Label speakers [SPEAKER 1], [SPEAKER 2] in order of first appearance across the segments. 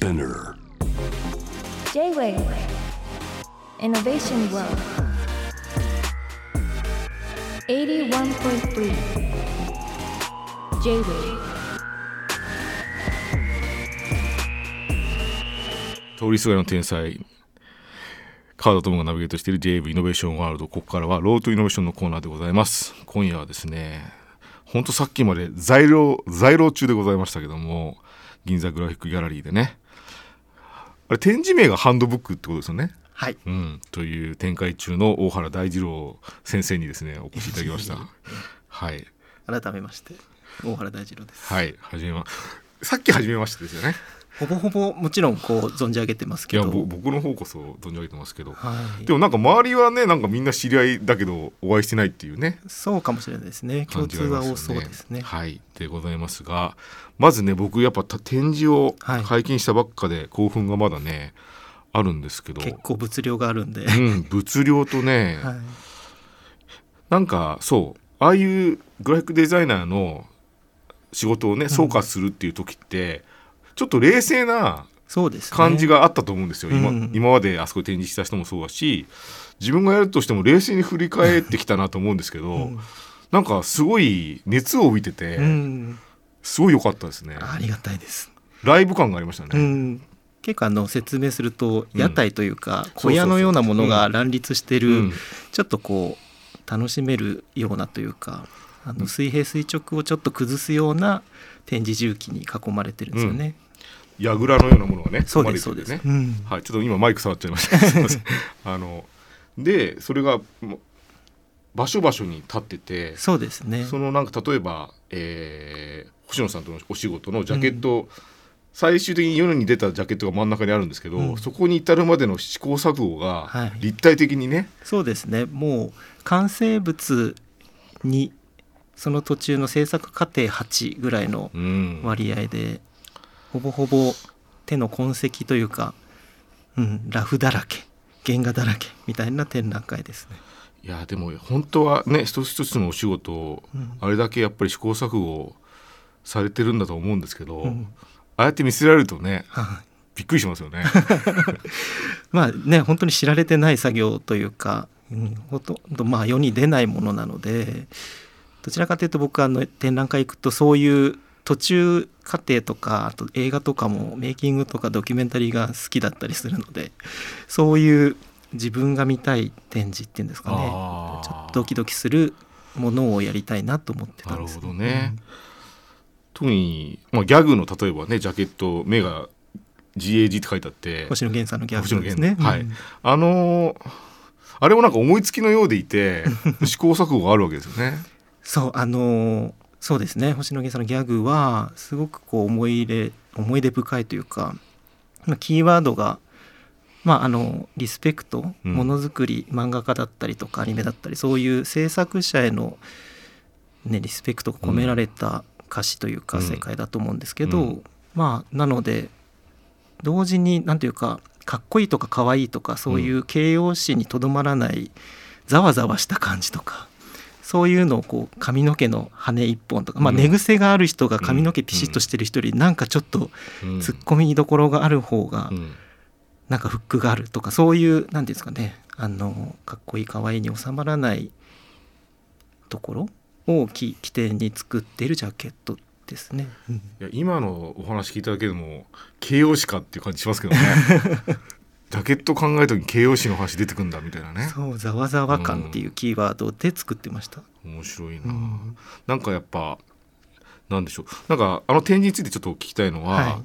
[SPEAKER 1] Spinner.
[SPEAKER 2] J-Wave Innovation World. 81.3 J-Wave
[SPEAKER 3] 通りすがりの天才。カードトムがナビゲートしている JV イノベーションワールドここからはロートイノベーションのコーナーでございます。今夜はですねほんとさっきまで在廊在廊中でございましたけども銀座グラフィックギャラリーでねあれ展示名がハンドブックってことですよね？
[SPEAKER 4] はい。
[SPEAKER 3] うん、という展開中の大原大二郎先生にですねお越しいただきました。はい
[SPEAKER 4] 改めまして大原大二郎です。
[SPEAKER 3] はい始めまさっき始めましてですよね。
[SPEAKER 4] ほぼほぼもちろんこう存じ上げてます
[SPEAKER 3] いや
[SPEAKER 4] けど。
[SPEAKER 3] ぼ僕の方こそ存じ上げてますけど、
[SPEAKER 4] はい。
[SPEAKER 3] でもなんか周りはねなんかみんな知り合いだけどお会いしてないっていうね
[SPEAKER 4] そうかもしれないですね。共通は多そうですね。
[SPEAKER 3] はいでございますがまずね僕やっぱた展示を
[SPEAKER 4] はい
[SPEAKER 3] 拝見したばっかで興奮がまだねあるんですけど、
[SPEAKER 4] 結構物量があるんで。
[SPEAKER 3] うん、物量とね、
[SPEAKER 4] はい。
[SPEAKER 3] なんかそうああいうグラフィックデザイナーの仕事をね総括するっていう時って、ちょっと冷静な。感じがあったと思うんですよ、今
[SPEAKER 4] うん
[SPEAKER 3] 今まであそこで展示した人もそうだし自分がやるとしても冷静に振り返ってきたなと思うんですけど、
[SPEAKER 4] うん
[SPEAKER 3] なんかすごい熱を帯びてて、
[SPEAKER 4] うん。
[SPEAKER 3] すごい良かったですね
[SPEAKER 4] ありがたいです。
[SPEAKER 3] ライブ感がありました
[SPEAKER 4] う
[SPEAKER 3] ね、
[SPEAKER 4] ん。結構あの説明すると
[SPEAKER 3] うん
[SPEAKER 4] 屋台というか小屋のようなものが乱立してる
[SPEAKER 3] うん
[SPEAKER 4] ちょっとこう楽しめるようなというかあの水平垂直をちょっと崩すような展示重機に囲まれてるんですよね。
[SPEAKER 3] 櫓のようなものがね
[SPEAKER 4] そうですそうです。うん
[SPEAKER 3] はい、ちょっと今マイク触っちゃいました。すいませんあのでそれがも場所場所に立ってて、
[SPEAKER 4] そうですね。
[SPEAKER 3] そのなんか例えば、えー星野さんとのお仕事のジャケット、最終的に夜に出たジャケットが真ん中にあるんですけど、
[SPEAKER 4] うん
[SPEAKER 3] そこに至るまでの試行錯誤が
[SPEAKER 4] はい
[SPEAKER 3] 立体的にね、
[SPEAKER 4] そうですね。もう完成物にその途中の制作過程8ぐらいの
[SPEAKER 3] うん
[SPEAKER 4] 割合で、ほぼほぼ手の痕跡というか、うん、ラフだらけ原画だらけみたいな展覧会ですね。
[SPEAKER 3] いやでも本当はね一つ一つのお仕事を、
[SPEAKER 4] うん
[SPEAKER 3] あれだけやっぱり試行錯誤されてるんだと思うんですけど、
[SPEAKER 4] うん
[SPEAKER 3] ああやって見せられるとね
[SPEAKER 4] はい
[SPEAKER 3] びっくりしますよね。
[SPEAKER 4] まあね本当に知られてない作業というか、うん、ほとんどまあ世に出ないものなのでどちらかというと僕はあの展覧会行くとそういう途中過程とかあと映画とかもメイキングとかドキュメンタリーが好きだったりするのでそういう自分が見たい展示っていうんですかねちょっとドキドキするものをやりたいなと思ってた
[SPEAKER 3] なんる
[SPEAKER 4] です
[SPEAKER 3] ほどね。特に、まあ、ギャグの例えばねジャケット目が GAG って書いてあって
[SPEAKER 4] 星野源さんのギャグですね。
[SPEAKER 3] 源はい
[SPEAKER 4] うん
[SPEAKER 3] あのーあれもなんか思いつきのようでいて 試行錯誤があるわけですよね。
[SPEAKER 4] そうあのーそうですね。星野源さんのギャグはすごくこう思い入れ思い出深いというかまあキーワードがまああのリスペクト
[SPEAKER 3] うん。
[SPEAKER 4] ものづくり漫画家だったりとかアニメだったりそういう制作者への、ね、リスペクトが込められた歌詞というか
[SPEAKER 3] うん。
[SPEAKER 4] 世界だと思うんですけど、
[SPEAKER 3] うん。
[SPEAKER 4] まあなので同時に何ていうかかっこいいとかかわいいとかそういう形容詞にとどまらないざわざわした感じとかそういうのをこう髪の毛の羽一本とか、まあ、
[SPEAKER 3] うん。
[SPEAKER 4] 寝癖がある人が髪の毛ピシッとしてる人よりなんかちょっと
[SPEAKER 3] うん。
[SPEAKER 4] ツッコミどころがある方が
[SPEAKER 3] うん。
[SPEAKER 4] なんかフックがあるとかそういう何ていうんですかね。あのかっこいいかわいいに収まらないところを起起点に作っているジャケットですね。うん。
[SPEAKER 3] いや今のお話聞いただけでも形容詞かっていう感じしますけどね ジャケット考えた時に形容詞の話出てくんだみたいなね。
[SPEAKER 4] そうざわざわ感っていうキーワードで作ってました。
[SPEAKER 3] 面白いな、
[SPEAKER 4] うん。
[SPEAKER 3] なんかやっぱなんでしょう。なんかあの展示についてちょっと聞きたいのは、
[SPEAKER 4] はい。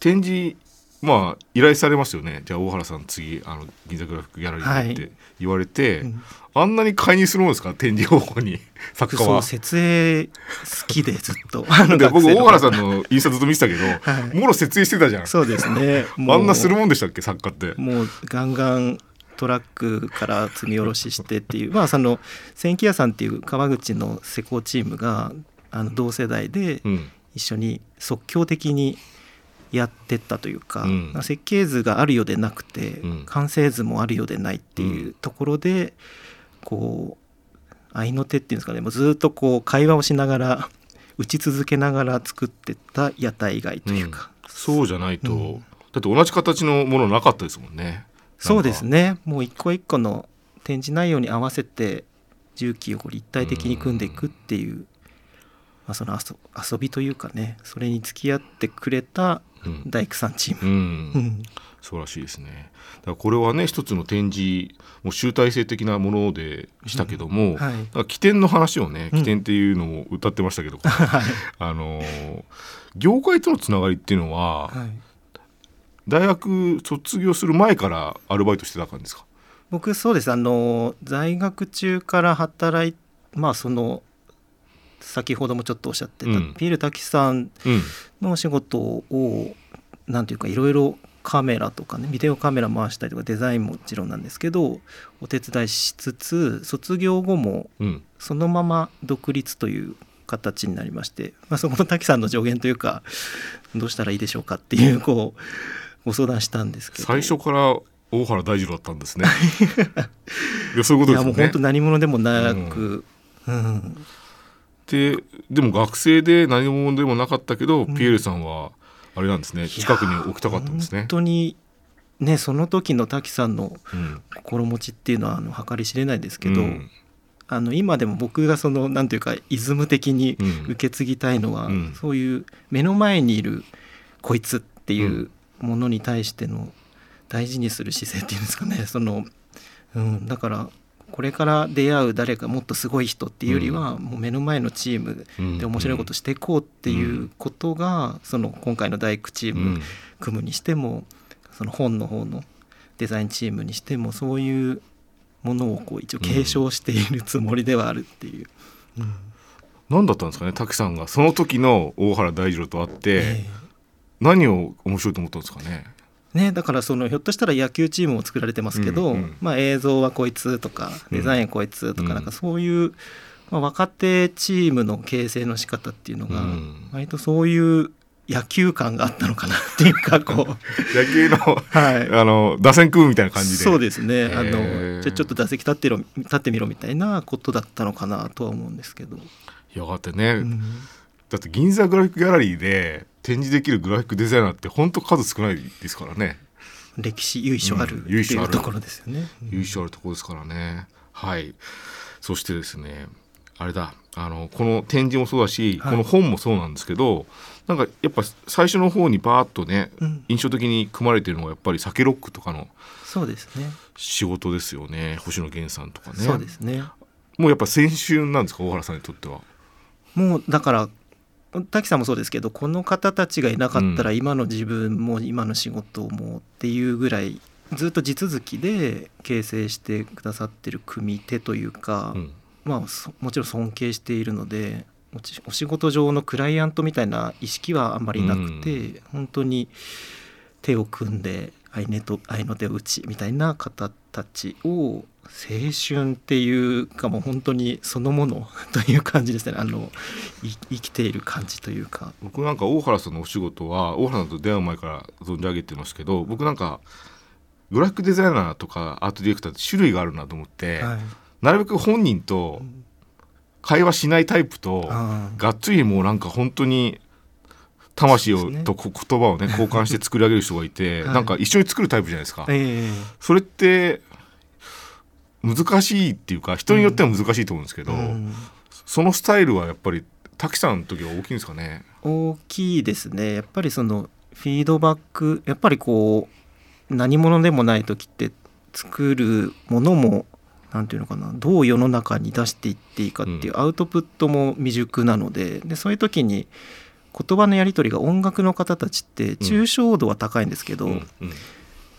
[SPEAKER 3] 展示まあ依頼されますよねじゃあ大原さん次あの銀座グラフィックギャラリーでって言われて、
[SPEAKER 4] うん
[SPEAKER 3] あんなに介入するもんですか？展示方法に。作家は。
[SPEAKER 4] そう設営好きでずっと。
[SPEAKER 3] 僕大原さんのインスタずっと見てたけど、
[SPEAKER 4] はい。
[SPEAKER 3] もろ設営してたじゃん。
[SPEAKER 4] そうですね。
[SPEAKER 3] あんなするもんでしたっけ？作家って。
[SPEAKER 4] もうガンガントラックから積み下ろししてっていう。まあその千木屋さんっていう川口の施工チームがあの同世代で
[SPEAKER 3] うん。
[SPEAKER 4] 一緒に即興的にやってったというか、
[SPEAKER 3] うん。
[SPEAKER 4] 設計図があるようでなくて、
[SPEAKER 3] うん。
[SPEAKER 4] 完成図もあるようでないっていうところで、こう合いの手っていうんですかね。もうずっとこう会話をしながら 打ち続けながら作ってった屋台街というか、
[SPEAKER 3] そうじゃないと、
[SPEAKER 4] うん。
[SPEAKER 3] だって同じ形のものなかったですもんね。
[SPEAKER 4] そうですね。もう一個一個の展示内容に合わせて重機をこう立体的に組んでいくっていう、まあ、その遊遊びというかねそれに付き合ってくれた
[SPEAKER 3] うん。
[SPEAKER 4] 大工さんチー
[SPEAKER 3] う
[SPEAKER 4] ム、
[SPEAKER 3] ん。
[SPEAKER 4] うん。
[SPEAKER 3] 素晴らしいですね。だからこれはね一つの展示もう集大成的なものでしたけども、
[SPEAKER 4] はい。
[SPEAKER 3] だから起点の話をね
[SPEAKER 4] うん。
[SPEAKER 3] 起点っていうのを歌ってましたけど、
[SPEAKER 4] はい。
[SPEAKER 3] あのー業界とのつながりっていうのは、
[SPEAKER 4] はい。
[SPEAKER 3] 大学卒業する前からアルバイトしてた感じですか？
[SPEAKER 4] 僕そうです。あの在学中から働いまあその先ほどもちょっとおっしゃってた、
[SPEAKER 3] うん。
[SPEAKER 4] ピール滝さん
[SPEAKER 3] うん。
[SPEAKER 4] のお仕事をなんていうかいろいろカメラとかねビデオカメラ回したりとかデザインももちろんなんですけどお手伝いしつつ卒業後も
[SPEAKER 3] うん。
[SPEAKER 4] そのまま独立という形になりまして、まあ、そこの滝さんの助言というかどうしたらいいでしょうかっていうこうご相談したんですけど。
[SPEAKER 3] 最初から大原大二郎だったんですね。いやそういうことですよね。
[SPEAKER 4] いやもう本当何者でもなく、うん
[SPEAKER 3] ででも学生で何者でもなかったけど、
[SPEAKER 4] うん。
[SPEAKER 3] ピエールさんはあれなんですね。近くに置きたかったんですね。
[SPEAKER 4] 本。当にねその時の滝さんの
[SPEAKER 3] うん。
[SPEAKER 4] 心持ちっていうのはあの計り知れないですけど、
[SPEAKER 3] うん。
[SPEAKER 4] あの今でも僕がそのなんていうかイズム的に
[SPEAKER 3] うん。
[SPEAKER 4] 受け継ぎたいのは、
[SPEAKER 3] うん。
[SPEAKER 4] そういう目の前にいるこいつっていうものに対しての大事にする姿勢っていうんですかね。その、うん、だからこれから出会う誰かもっとすごい人っていうよりは、もう目の前のチーム
[SPEAKER 3] うん
[SPEAKER 4] で面白いことしていこうっていうことが、その今回の大工チーム
[SPEAKER 3] うん。
[SPEAKER 4] 組むにしてもその本の方のデザインチームにしてもそういうものをこう一応継承しているつもりではあるっていう。うん。
[SPEAKER 3] 何だったんですかね滝さんが。その時の大原大二郎と会って、
[SPEAKER 4] え。
[SPEAKER 3] 何を面白いと思ったんですかね。
[SPEAKER 4] えね、だからそのひょっとしたら野球チームを作られてますけど、
[SPEAKER 3] うんうん。
[SPEAKER 4] まあ、映像はこいつとか
[SPEAKER 3] うん。
[SPEAKER 4] デザインはこいつとか、
[SPEAKER 3] うん。
[SPEAKER 4] なんかそういう、まあ、若手チームの形成の仕方っていうのが、
[SPEAKER 3] うん。
[SPEAKER 4] 割とそういう野球感があったのかなっていうか こう。
[SPEAKER 3] 野球の
[SPEAKER 4] はい。
[SPEAKER 3] あの打線組むみたいな感じで。
[SPEAKER 4] そうですね、あのじゃあちょっと打席立ってろ立ってみろみたいなことだったのかなとは思うんですけど、
[SPEAKER 3] やがてね、
[SPEAKER 4] うん。
[SPEAKER 3] だって銀座グラフィックギャラリーで展示できるグラフィックデザイナーって本当数少ないですからね。
[SPEAKER 4] 歴史由緒ある
[SPEAKER 3] うん由緒ある
[SPEAKER 4] ところですよね。
[SPEAKER 3] 優勝あるところですからね。はい。そしてですね、あれだ、あのこの展示もそうだし、
[SPEAKER 4] はい
[SPEAKER 3] この本もそうなんですけど、なんかやっぱ最初の方にバーッとね、
[SPEAKER 4] うん
[SPEAKER 3] 印象的に組まれているのがやっぱり酒ロックとかの
[SPEAKER 4] そうですね。
[SPEAKER 3] 仕事ですよね。星野源さんとかね。
[SPEAKER 4] そうですね。
[SPEAKER 3] もうやっぱ青春なんですか、大原さんにとっては。
[SPEAKER 4] もうだから滝さんもそうですけどこの方たちがいなかったら
[SPEAKER 3] うん
[SPEAKER 4] 今の自分も今の仕事もっていうぐらいずっと地続きで形成してくださってる組手というか、
[SPEAKER 3] うん。
[SPEAKER 4] まあそもちろん尊敬しているのでお仕事上のクライアントみたいな意識はあんまりなくて、本当に手を組んで愛,、ね、と愛の手を打ちみたいな方たちを青春っていうかもう本当にそのものという感じですね。あのい生きている感じというか。
[SPEAKER 3] 僕なんか大原さんのお仕事は大原さんと出会う前から存じ上げてますけど僕なんかグラフィックデザイナーとかアートディレクターって種類があるなと思って、
[SPEAKER 4] はい。
[SPEAKER 3] なるべく本人と会話しないタイプと、がっつりもうなんか本当に魂を、
[SPEAKER 4] ね。
[SPEAKER 3] とこ言葉をね交換して作り上げる人がいて、
[SPEAKER 4] はい。
[SPEAKER 3] なんか一緒に作るタイプじゃないですか。
[SPEAKER 4] ええ
[SPEAKER 3] それって難しいっていうか人によっては難しいと思うんですけど、
[SPEAKER 4] うん。
[SPEAKER 3] そのスタイルはやっぱり滝さんの時は大きいんですかね？
[SPEAKER 4] 大きいですね。やっぱりそのフィードバックやっぱりこう何者でもない時って作るものも何て言うのかなどう世の中に出していっていいかっていうアウトプットも未熟なのででそういう時に言葉のやり取りが音楽の方たちって抽象度は高いんですけど、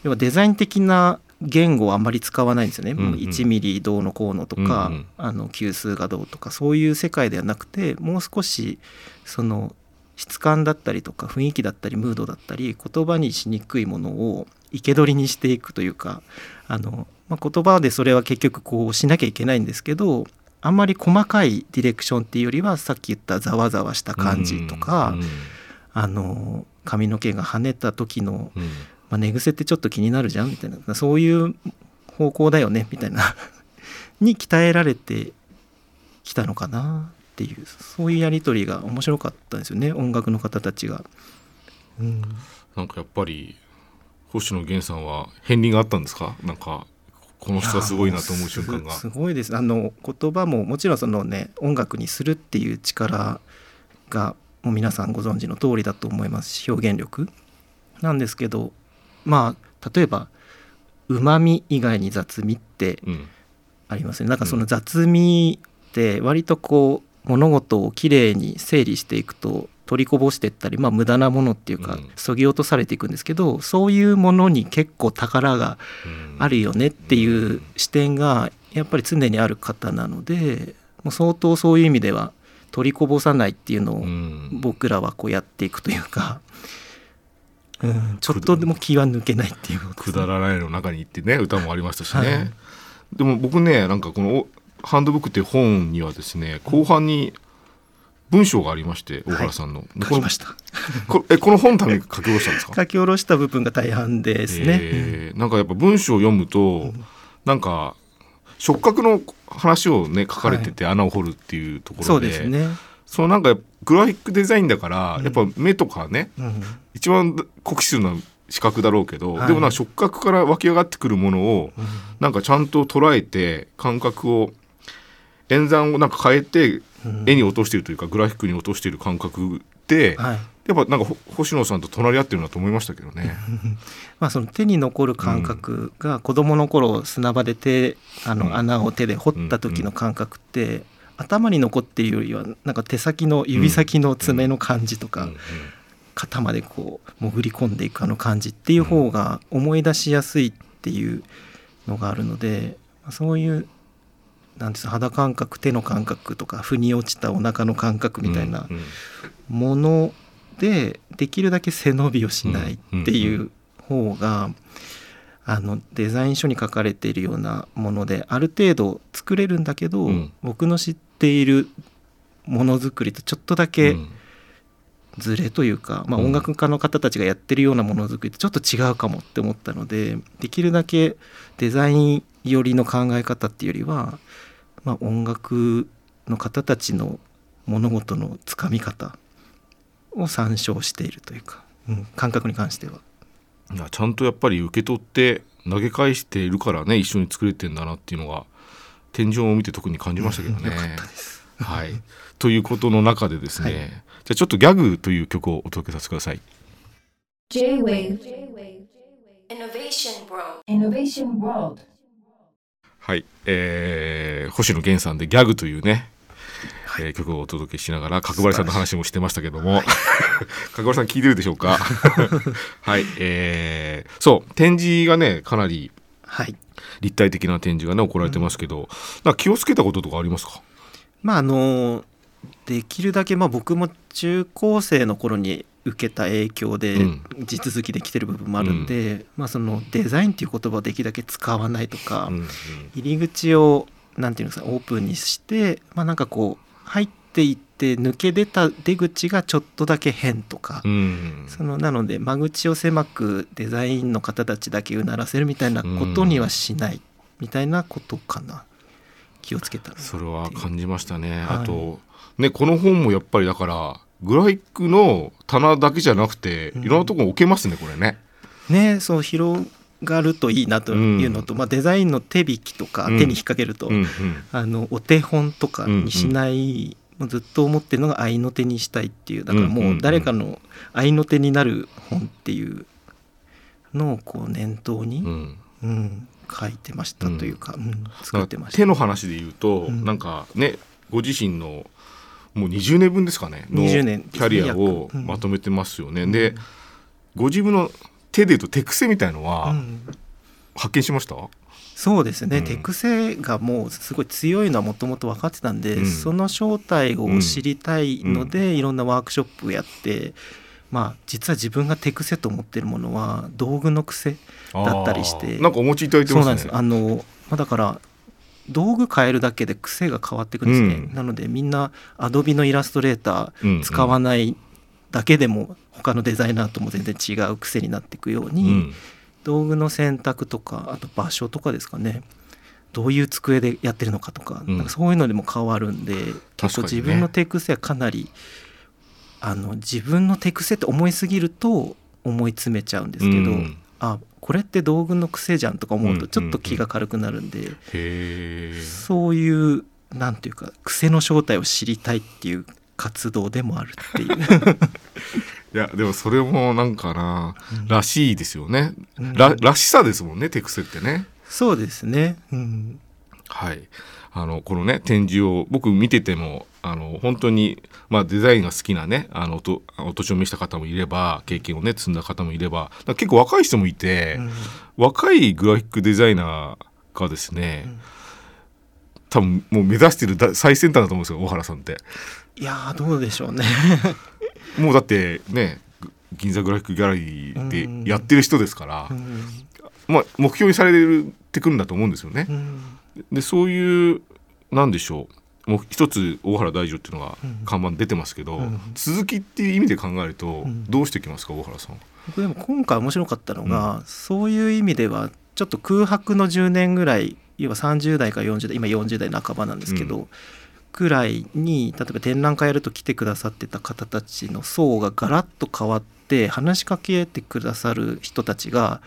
[SPEAKER 4] 要はデザイン的な言語はあんまり使わないんですよね、
[SPEAKER 3] うんうん。
[SPEAKER 4] 1ミリどうのこうのとか、
[SPEAKER 3] うんうん。
[SPEAKER 4] あの級数がどうとかそういう世界ではなくてもう少しその質感だったりとか雰囲気だったりムードだったり言葉にしにくいものを生け捕りにしていくというかあの、まあ、言葉でそれは結局こうしなきゃいけないんですけどあんまり細かいディレクションっていうよりはさっき言ったざわざわした感じとか、
[SPEAKER 3] うん
[SPEAKER 4] あの髪の毛が跳ねた時の
[SPEAKER 3] うん。
[SPEAKER 4] まあ、寝癖ってちょっと気になるじゃんみたいなそういう方向だよねみたいな に鍛えられてきたのかなっていうそういうやり取りが面白かったんですよね音楽の方たちが。うん、
[SPEAKER 3] なんかやっぱり星野源さんは片鱗があったんですか？なんかこの人はすごいなと思う瞬間が。
[SPEAKER 4] す すごいです。あの言葉ももちろんそのね音楽にするっていう力がもう皆さんご存知の通りだと思いますし表現力。なんですけどまあ例えばうまみ以外に雑味って
[SPEAKER 3] うん。
[SPEAKER 4] ありますね。なんかその雑味って割とこう物事をきれいに整理していくと取りこぼしていったり、まあ、無駄なものっていうか
[SPEAKER 3] うん。
[SPEAKER 4] そぎ落とされていくんですけどそういうものに結構宝が
[SPEAKER 3] うん。
[SPEAKER 4] あるよねっていう視点がやっぱり常にある方なのでもう相当そういう意味では取りこぼさないっていうのを
[SPEAKER 3] うん。
[SPEAKER 4] 僕らはこうやっていくというか、うん、ちょっとでも気は抜けないっていう。ね
[SPEAKER 3] くだらないの中にってね歌もありましたしね、
[SPEAKER 4] はい。
[SPEAKER 3] でも僕ねなんかこのおハンドブックっていう本にはですね後半に文章がありまして大原さんの、
[SPEAKER 4] 書きました。
[SPEAKER 3] これえこの本のために書き下ろしたんですか？
[SPEAKER 4] 書き下ろした部分が大半ですね、
[SPEAKER 3] えーなんかやっぱ文章を読むと、なんか触覚の話をね書かれてて穴を掘るっていうところで、
[SPEAKER 4] そうですね、
[SPEAKER 3] そのなんかグラフィックデザインだから、
[SPEAKER 4] うん。
[SPEAKER 3] やっぱ目とかね
[SPEAKER 4] うん。
[SPEAKER 3] 一番酷使するのは視覚だろうけど、
[SPEAKER 4] はい。
[SPEAKER 3] でもな触覚から湧き上がってくるものを
[SPEAKER 4] うん。
[SPEAKER 3] なんかちゃんと捉えて感覚を演算をなんか変えて
[SPEAKER 4] うん
[SPEAKER 3] 絵に落としているというかグラフィックに落としている感覚って、
[SPEAKER 4] はい。
[SPEAKER 3] やっぱなんかほ星野さんと隣り合ってるなと思いましたけどね。
[SPEAKER 4] まあ、その手に残る感覚が子供の頃砂場で手あ
[SPEAKER 3] うん。
[SPEAKER 4] の穴を手で掘った時の感覚って頭に残っているよりはなんか手先の指先の爪の感じとか肩までこう潜り込んでいくあの感じっていう方が思い出しやすいっていうのがあるのでまあそういうなんですか肌感覚手の感覚とか腑に落ちたお腹の感覚みたいなものでできるだけ背伸びをしないっていう方があのデザイン書に書かれているようなものである程度作れるんだけど、
[SPEAKER 3] うん。
[SPEAKER 4] 僕の知っているものづくりとちょっとだけ
[SPEAKER 3] うん。
[SPEAKER 4] ズレというか、まあ、
[SPEAKER 3] うん。
[SPEAKER 4] 音楽家の方たちがやってるようなものづくりとちょっと違うかもって思ったのでできるだけデザイン寄りの考え方っていうよりは、まあ、音楽の方たちの物事のつかみ方を参照しているというか、うん、感覚に関しては。
[SPEAKER 3] いやちゃんとやっぱり受け取って投げ返しているからね一緒に作れてんだなっていうのが天井を見て特に感じましたけどね。
[SPEAKER 4] よかったです。
[SPEAKER 3] はい、ということの中でですね、
[SPEAKER 4] はい
[SPEAKER 3] じゃあちょっとギャグという曲をお届けさせてください。
[SPEAKER 2] J-Wave
[SPEAKER 1] Innovation World.
[SPEAKER 2] Innovation World
[SPEAKER 3] はい、えー星野源さんでギャグというね、えー曲をお届けしながら角張さんの話もしてましたけども、角張さん聞いてるでしょうか？はい、えーそう。展示がねかなり
[SPEAKER 4] はい。
[SPEAKER 3] 立体的な展示がね行われてますけど、なんか気をつけたこととかありますか？
[SPEAKER 4] まああのできるだけまあ僕も中高生の頃に受けた影響で
[SPEAKER 3] うん。
[SPEAKER 4] 地続きできてる部分もあるんで、まあそのデザインっていう言葉をできるだけ使わないとか、
[SPEAKER 3] うんうん。
[SPEAKER 4] 入り口をなんていうんですかオープンにしてまあなんかこう入っていって抜け出た出口がちょっとだけ変とか、
[SPEAKER 3] うん。
[SPEAKER 4] そのなので間口を狭くデザインの方たちだけうならせるみたいなことにはしないみたいなことかな。気をつけたら
[SPEAKER 3] それは感じましたね、
[SPEAKER 4] はい。
[SPEAKER 3] あとねこの本もやっぱりだからグラフィックの棚だけじゃなくて
[SPEAKER 4] うん。
[SPEAKER 3] いろんなとこ置けますねこれね。
[SPEAKER 4] ねそう広がるといいなというのと、まあ、デザインの手引きとか
[SPEAKER 3] うん。
[SPEAKER 4] 手に引っ掛けると、
[SPEAKER 3] うんうん。
[SPEAKER 4] あのお手本とかにしない、もうずっと思ってるのが合いの手にしたいっていうだから
[SPEAKER 3] うんうんう
[SPEAKER 4] もうん誰かの合いの手になる本っていうのをこう念頭に、
[SPEAKER 3] うん。
[SPEAKER 4] うん書いてましたというか、うん作ってました。
[SPEAKER 3] 手の話で言うと、
[SPEAKER 4] うん。
[SPEAKER 3] なんかねご自身のもう20年分ですかねの
[SPEAKER 4] 20年
[SPEAKER 3] キャリアをまとめてますよね。でご自分の手で言うと手癖みたいの
[SPEAKER 4] う
[SPEAKER 3] は
[SPEAKER 4] ん。
[SPEAKER 3] 発見しました、
[SPEAKER 4] そうですね、
[SPEAKER 3] うん。
[SPEAKER 4] 手癖がもうすごい強いのはもともと分かってたんで、
[SPEAKER 3] うん。
[SPEAKER 4] その正体を知りたいので、いろんなワークショップをやってまあ実は自分が手癖と思ってるものは道具の癖だったりして。
[SPEAKER 3] なんかお持ちいただいてますね。
[SPEAKER 4] なんです。あの、まあ、だから道具変えるだけで癖が変わってくるんですね、
[SPEAKER 3] うん。
[SPEAKER 4] なのでみんなアドビのイラストレーター使わないだけでも他のデザイナーとも全然違う癖になっていくように、
[SPEAKER 3] うん。
[SPEAKER 4] 道具の選択とかあと場所とかですかね。どういう机でやってるのかとか,、
[SPEAKER 3] うん。
[SPEAKER 4] なんかそういうのでも変わるんで結構自分の手癖はかなりあの自分の手癖って思いすぎると思い詰めちゃうんですけど、
[SPEAKER 3] うん。
[SPEAKER 4] あこれって道具の癖じゃんとか思う
[SPEAKER 3] うん
[SPEAKER 4] とちょっと気が軽くなるんで、
[SPEAKER 3] へえ。
[SPEAKER 4] そういうなんていうか癖の正体を知りたいっていう活動でもあるっていう。
[SPEAKER 3] いやでもそれもなんかな、
[SPEAKER 4] うん。
[SPEAKER 3] らしいですよね、
[SPEAKER 4] うん。
[SPEAKER 3] ららしさですもんね手癖ってね。
[SPEAKER 4] そうですね、うん、
[SPEAKER 3] はいあのこのね展示を僕見ててもあの本当に、まあ、デザインが好きなねあのおとお年を召した方もいれば経験をね積んだ方もいれば結構若い人もいて、
[SPEAKER 4] うん。
[SPEAKER 3] 若いグラフィックデザイナーがですね、
[SPEAKER 4] うん。
[SPEAKER 3] 多分もう目指してるだ最先端だと思うんですよ大原さんって。
[SPEAKER 4] いやーどうでしょうね。
[SPEAKER 3] もうだってねぐ銀座グラフィックギャラリーでやってる人ですから、
[SPEAKER 4] うん。
[SPEAKER 3] まあ、目標にされてくるんだと思うんですよね。
[SPEAKER 4] う。ん。
[SPEAKER 3] でそういうなんでしょう。もう一つ大原大丈っていうのが
[SPEAKER 4] うん
[SPEAKER 3] 看板に出てますけど、
[SPEAKER 4] うん
[SPEAKER 3] 続きっていう意味で考えると
[SPEAKER 4] うん
[SPEAKER 3] どうしてきますか大原さん。
[SPEAKER 4] 僕でも今回面白かったのが、そういう意味ではちょっと空白の10年ぐらい要は30代から40代今40代半ばなんですけど、
[SPEAKER 3] う
[SPEAKER 4] くらいに例えば展覧会やると来てくださってた方たちの層がガラッと変わって話しかけてくださる人たちが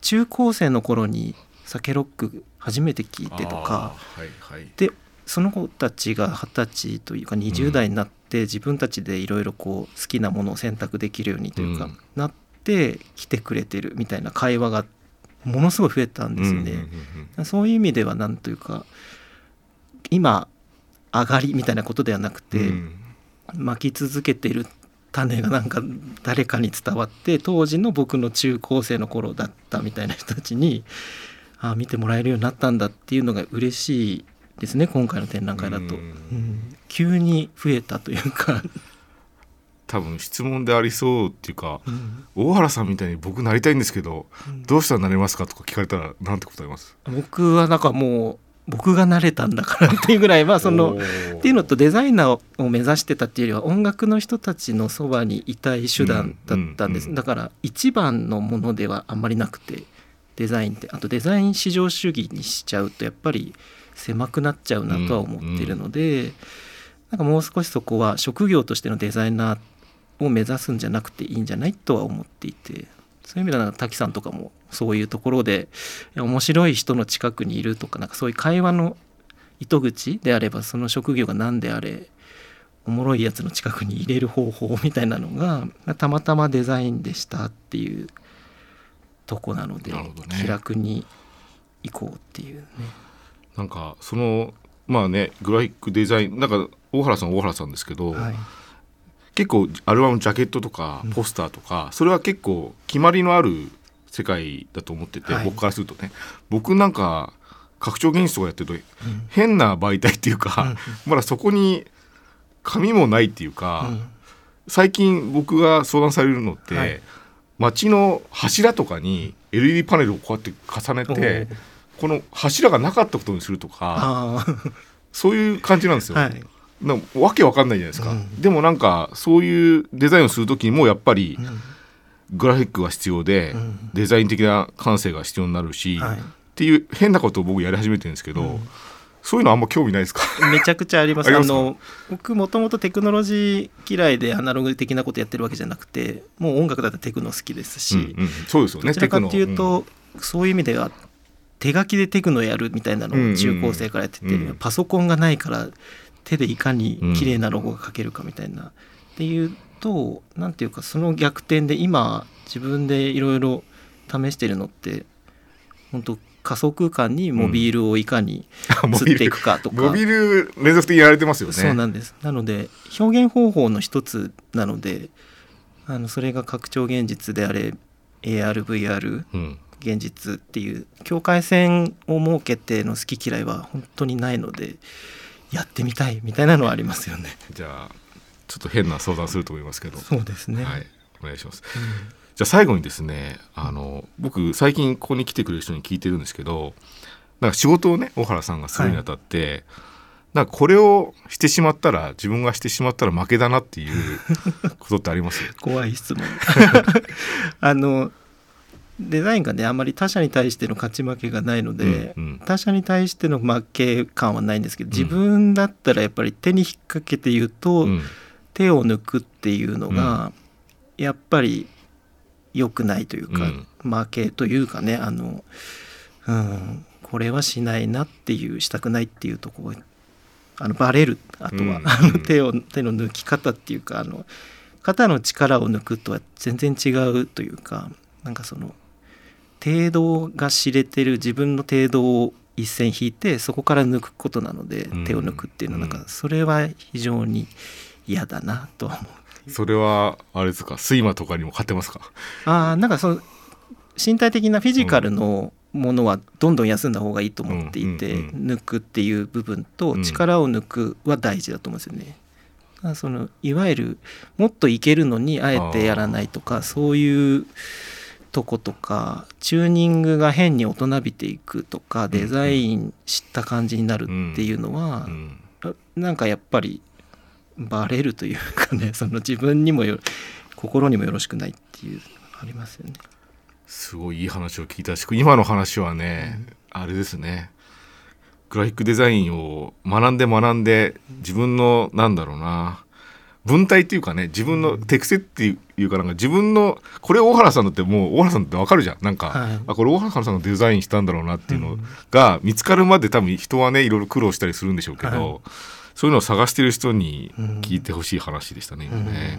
[SPEAKER 4] 中高生の頃に酒ロック初めて聞いてとか
[SPEAKER 3] はいはい。
[SPEAKER 4] でその子たちが二十歳というか20代になって自分たちでいろいろこう好きなものを選択できるようにというか、
[SPEAKER 3] うん。
[SPEAKER 4] なって来てくれてるみたいな会話がものすごい増えたんですよね。そういう意味ではなんというか今上がりみたいなことではなくて、
[SPEAKER 3] うん。
[SPEAKER 4] 巻き続けてる種がなんか誰かに伝わって当時の僕の中高生の頃だったみたいな人たちにあ見てもらえるようになったんだっていうのが嬉しいですね今回の展覧会だと、
[SPEAKER 3] うん。
[SPEAKER 4] うん急に増えたというか、
[SPEAKER 3] 多分質問でありそうっていうか
[SPEAKER 4] うん。
[SPEAKER 3] 大原さんみたいに僕なりたいんですけどどうしたらなれますかとか聞かれたらなんて答えます？
[SPEAKER 4] 僕はなんかもう僕が慣れたんだからっていうぐらいはそのっていうのとデザイナーを目指してたっていうよりは音楽の人たちのそばにいたい手段だったんです、
[SPEAKER 3] うんうん。
[SPEAKER 4] だから一番のものではあんまりなくてデザインってあとデザイン至上主義にしちゃうとやっぱり狭くなっちゃうなとは思っているので、なんかもう少しそこは職業としてのデザイナーを目指すんじゃなくていいんじゃないとは思っていてそういう意味ではなんか滝さんとかもそういうところで面白い人の近くにいるとかなんかそういう会話の糸口であればその職業が何であれおもろいやつの近くに入れる方法みたいなのがたまたまデザインでしたっていうとこなので
[SPEAKER 3] ね。
[SPEAKER 4] 気楽に行こうっていうね。
[SPEAKER 3] なんかそのまあねグラフィックデザインなんか大原さんは大原さんですけど、
[SPEAKER 4] はい。
[SPEAKER 3] 結構アルバムのジャケットとか
[SPEAKER 4] うん。
[SPEAKER 3] ポスターとか、それは結構決まりのある世界だと思ってて、
[SPEAKER 4] はい。
[SPEAKER 3] 僕からするとね。僕なんか拡張現実とかやってると変な媒体っていうか、まだそこに紙もないっていうか、
[SPEAKER 4] うん。
[SPEAKER 3] 最近僕が相談されるのって、
[SPEAKER 4] はい
[SPEAKER 3] 街の柱とかに LED パネルをこうやって重ねてこの柱がなかったことにするとか
[SPEAKER 4] あ
[SPEAKER 3] そういう感じなんですよ。
[SPEAKER 4] あはい。
[SPEAKER 3] なわけわかんないじゃないですか、
[SPEAKER 4] うん。
[SPEAKER 3] でもなんかそういうデザインをする時にもやっぱり
[SPEAKER 4] うん。
[SPEAKER 3] グラフィックが必要で、
[SPEAKER 4] うん。
[SPEAKER 3] デザイン的な感性が必要になるし、
[SPEAKER 4] はい。
[SPEAKER 3] っていう変なことを僕やり始めてるんですけど、
[SPEAKER 4] うん
[SPEAKER 3] そういうのあんま興味ないですか？
[SPEAKER 4] めちゃくちゃあります。
[SPEAKER 3] あ
[SPEAKER 4] の僕もともとテクノロジー嫌いでアナログ的なことやってるわけじゃなくて、もう音楽だったらテクノ好きですし、
[SPEAKER 3] うんうん。そうですよね。
[SPEAKER 4] どちらかっていう
[SPEAKER 3] テクノ。
[SPEAKER 4] と、そういう意味では手書きでテクノやるみたいなの
[SPEAKER 3] うんうん
[SPEAKER 4] を中高生からやってて、
[SPEAKER 3] うん
[SPEAKER 4] パソコンがないから手でいかに綺麗なロゴが描けるかみたいな、っていうとなんていうかその逆転で今自分でいろいろ試してるのって本当仮想空間にモビールをいかに釣っていくかとか、
[SPEAKER 3] モビル連続的にやられてますよね。
[SPEAKER 4] そうなんです。なので表現方法の一つなのであのそれが拡張現実であれ ARVR
[SPEAKER 3] うん。
[SPEAKER 4] 現実っていう境界線を設けての好き嫌いは本当にないのでやってみたいみたいなのはありますよね。
[SPEAKER 3] じゃあちょっと変な相談すると思いますけど。
[SPEAKER 4] そうですね。
[SPEAKER 3] はい。お願いしますじゃあ最後にですねあの僕最近ここに来てくれる人に聞いてるんですけどなんか仕事をね小原さんがするにあたって、なんかこれをしてしまったら自分がしてしまったら負けだなっていう ことってあります？
[SPEAKER 4] 怖い質問。あのデザインがねあんまり他者に対しての勝ち負けがないので、
[SPEAKER 3] うんうん。
[SPEAKER 4] 他者に対しての負け感はないんですけど自分だったらやっぱり手に引っ掛けて言うと、
[SPEAKER 3] うん。
[SPEAKER 4] 手を抜くっていうのがやっぱり良くないというか、
[SPEAKER 3] うん。
[SPEAKER 4] 負けというかねあの、うん、これはしないなっていうしたくないっていうところあのバレるあとは、
[SPEAKER 3] うん。
[SPEAKER 4] あの手を手の抜き方っていうかあの肩の力を抜くとは全然違うというかなんかその程度が知れてる自分の程度を一線引いてそこから抜くことなので
[SPEAKER 3] うん。
[SPEAKER 4] 手を抜くっていうのはなんかそれは非常に嫌だなとは思う。
[SPEAKER 3] それはあれですか？睡魔とかにも勝てますか？
[SPEAKER 4] あーなんかその身体的なフィジカルのものはどんどん休んだ方がいいと思っていて、
[SPEAKER 3] うんうん
[SPEAKER 4] 抜くっていう部分と
[SPEAKER 3] うん。
[SPEAKER 4] 力を抜くは大事だと思うんですよね。だからそのいわゆるもっといけるのにあえてやらないとかそういうとことかチューニングが変に大人びていくとかデザインした感じになるっていうのは
[SPEAKER 3] う、ん。
[SPEAKER 4] なんかやっぱりバレるというかね その自分にもよ心にもよろしくないっていうありますよね。
[SPEAKER 3] すごいいい話を聞いたし今の話はね、あれですね。グラフィックデザインを学んで学んで自分のなんだろうな文体っていうかね自分の手癖っていうかなんか自分のこれ大原さんだってもう大原さんってわかるじゃん。なんか、
[SPEAKER 4] はい。
[SPEAKER 3] あこれ大原さんがデザインしたんだろうなっていうの
[SPEAKER 4] うん。
[SPEAKER 3] が見つかるまで多分人はねいろいろ苦労したりするんでしょうけど、
[SPEAKER 4] はい
[SPEAKER 3] そういうのを探してる人に聞いてほしい話でしたね、今ね。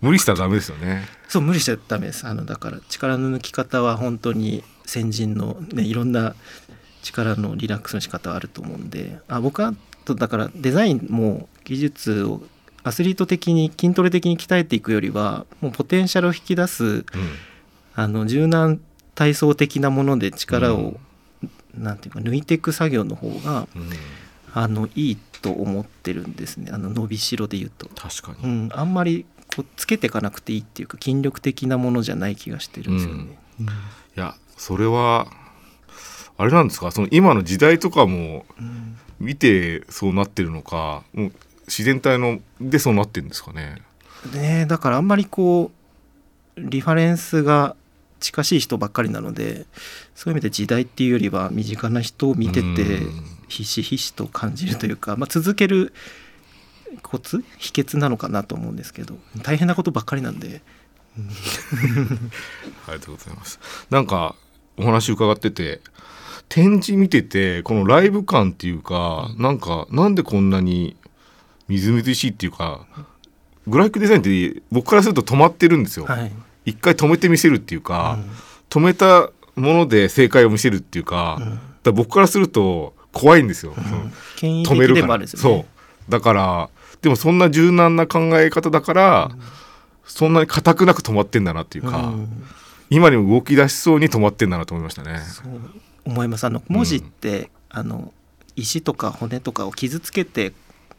[SPEAKER 3] 無理したらダメですよね。
[SPEAKER 4] そう無理しちゃダメです。あのだから力の抜き方は本当に先人の、ね、いろんな力のリラックスの仕方はあると思うんで。あ僕はとだからデザインも技術をアスリート的に筋トレ的に鍛えていくよりはもうポテンシャルを引き出す
[SPEAKER 3] うん。
[SPEAKER 4] あの柔軟体操的なもので力を、なんていうか抜いていく作業の方が
[SPEAKER 3] うん
[SPEAKER 4] あのいいと思ってるんですねあの伸びしろで言うと。
[SPEAKER 3] 確かに
[SPEAKER 4] う、ん、あんまりこうつけていかなくていいっていうか筋力的なものじゃない気がしてるんですよね。
[SPEAKER 3] いやそれはあれなんですか？その今の時代とかも
[SPEAKER 4] うん
[SPEAKER 3] 見てそうなってるのかもう自然体のでそうなってるんですかね？
[SPEAKER 4] ねだからあんまりこうリファレンスが近しい人ばっかりなのでそういう意味で時代っていうよりは身近な人を見てて
[SPEAKER 3] うん
[SPEAKER 4] ひしひしと感じるというか、まあ、続けるコツ秘訣なのかなと思うんですけど大変なことばっかりなんで。
[SPEAKER 3] ありがとうございます。なんかお話伺ってて展示見ててこのライブ感っていうかなんかなんでこんなにみずみずしいっていうかグラフィックデザインって僕からすると止まってるんですよ。
[SPEAKER 4] はい
[SPEAKER 3] 一回止めてみせるっていうか、
[SPEAKER 4] うん
[SPEAKER 3] 止めたもので正解を見せるっていうか,、だ僕からすると怖いんですよ。そ の
[SPEAKER 4] 権威
[SPEAKER 3] 止めるから
[SPEAKER 4] 的でもあるんですよね。
[SPEAKER 3] そう。だからでもそんな柔軟な考え方だから、そんなに硬くなく止まってんだなっていうか、
[SPEAKER 4] うん。
[SPEAKER 3] 今にも動き出しそうに止まってんだなと思いましたね。
[SPEAKER 4] そう。思いますあの文字って、あの石とか骨とかを傷つけて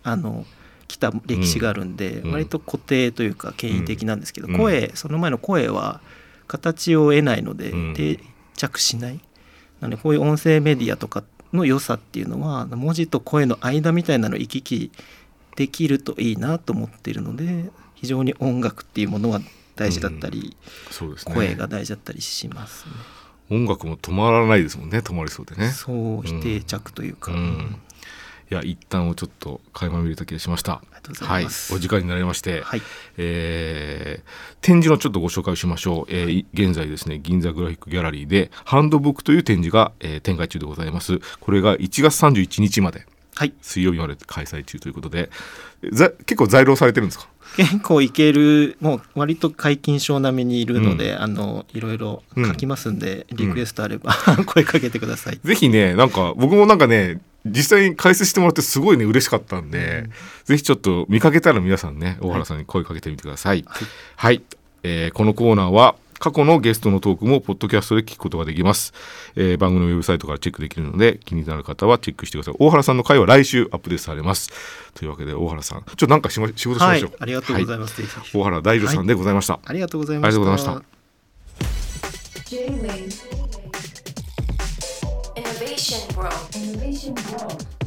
[SPEAKER 4] あの来た歴史があるんで、
[SPEAKER 3] うん。
[SPEAKER 4] 割と固定というか権威的なんですけど、
[SPEAKER 3] うん。
[SPEAKER 4] 声その前の声は形を得ないので
[SPEAKER 3] うん。
[SPEAKER 4] 定着しない、なのでこういう音声メディアとかの良さっていうのは文字と声の間みたいなのを行き来できるといいなと思っているので非常に音楽っていうものが大事だったり、
[SPEAKER 3] そうですね
[SPEAKER 4] 声が大事だったりしますね。
[SPEAKER 3] 音楽も止まらないですもんね止まりそうでね。
[SPEAKER 4] そう非定着というか、
[SPEAKER 3] うんいや一旦をちょっと垣間見れた気がしました。
[SPEAKER 4] とうございます
[SPEAKER 3] はい、お時間になりまして、
[SPEAKER 4] はい。
[SPEAKER 3] えー展示のちょっとご紹介をしましょう、えーい。現在ですね銀座グラフィックギャラリーでハンドブックという展示が、えー展開中でございます。これが1月31日まで
[SPEAKER 4] はい。
[SPEAKER 3] 水曜日まで開催中ということでざ結構在庫されてるんですか？
[SPEAKER 4] 結構いけるもう割と解禁賞並みにいるので、あのいろいろ書きますんで、リクエストあれば、声かけてください。
[SPEAKER 3] ぜひねなんか僕もなんかね実際に解説してもらってすごいね嬉しかったんで、ぜひちょっと見かけたら皆さんね大原さんに声かけてみてください。はい、えーこのコーナーは過去のゲストのトークもポッドキャストで聞くことができます、えー番組のウェブサイトからチェックできるので気になる方はチェックしてください。大原さんの回は来週アップデートされます。というわけで大原さんちょっとなんかしま仕事しま
[SPEAKER 4] はい
[SPEAKER 3] しょう、
[SPEAKER 4] ありがとうござい
[SPEAKER 3] は
[SPEAKER 4] ます。ぜひ
[SPEAKER 3] 大原大丈さんでございました、
[SPEAKER 4] ありがとうございました。
[SPEAKER 3] ありがとうございました
[SPEAKER 1] Innovation World.
[SPEAKER 2] Innovation World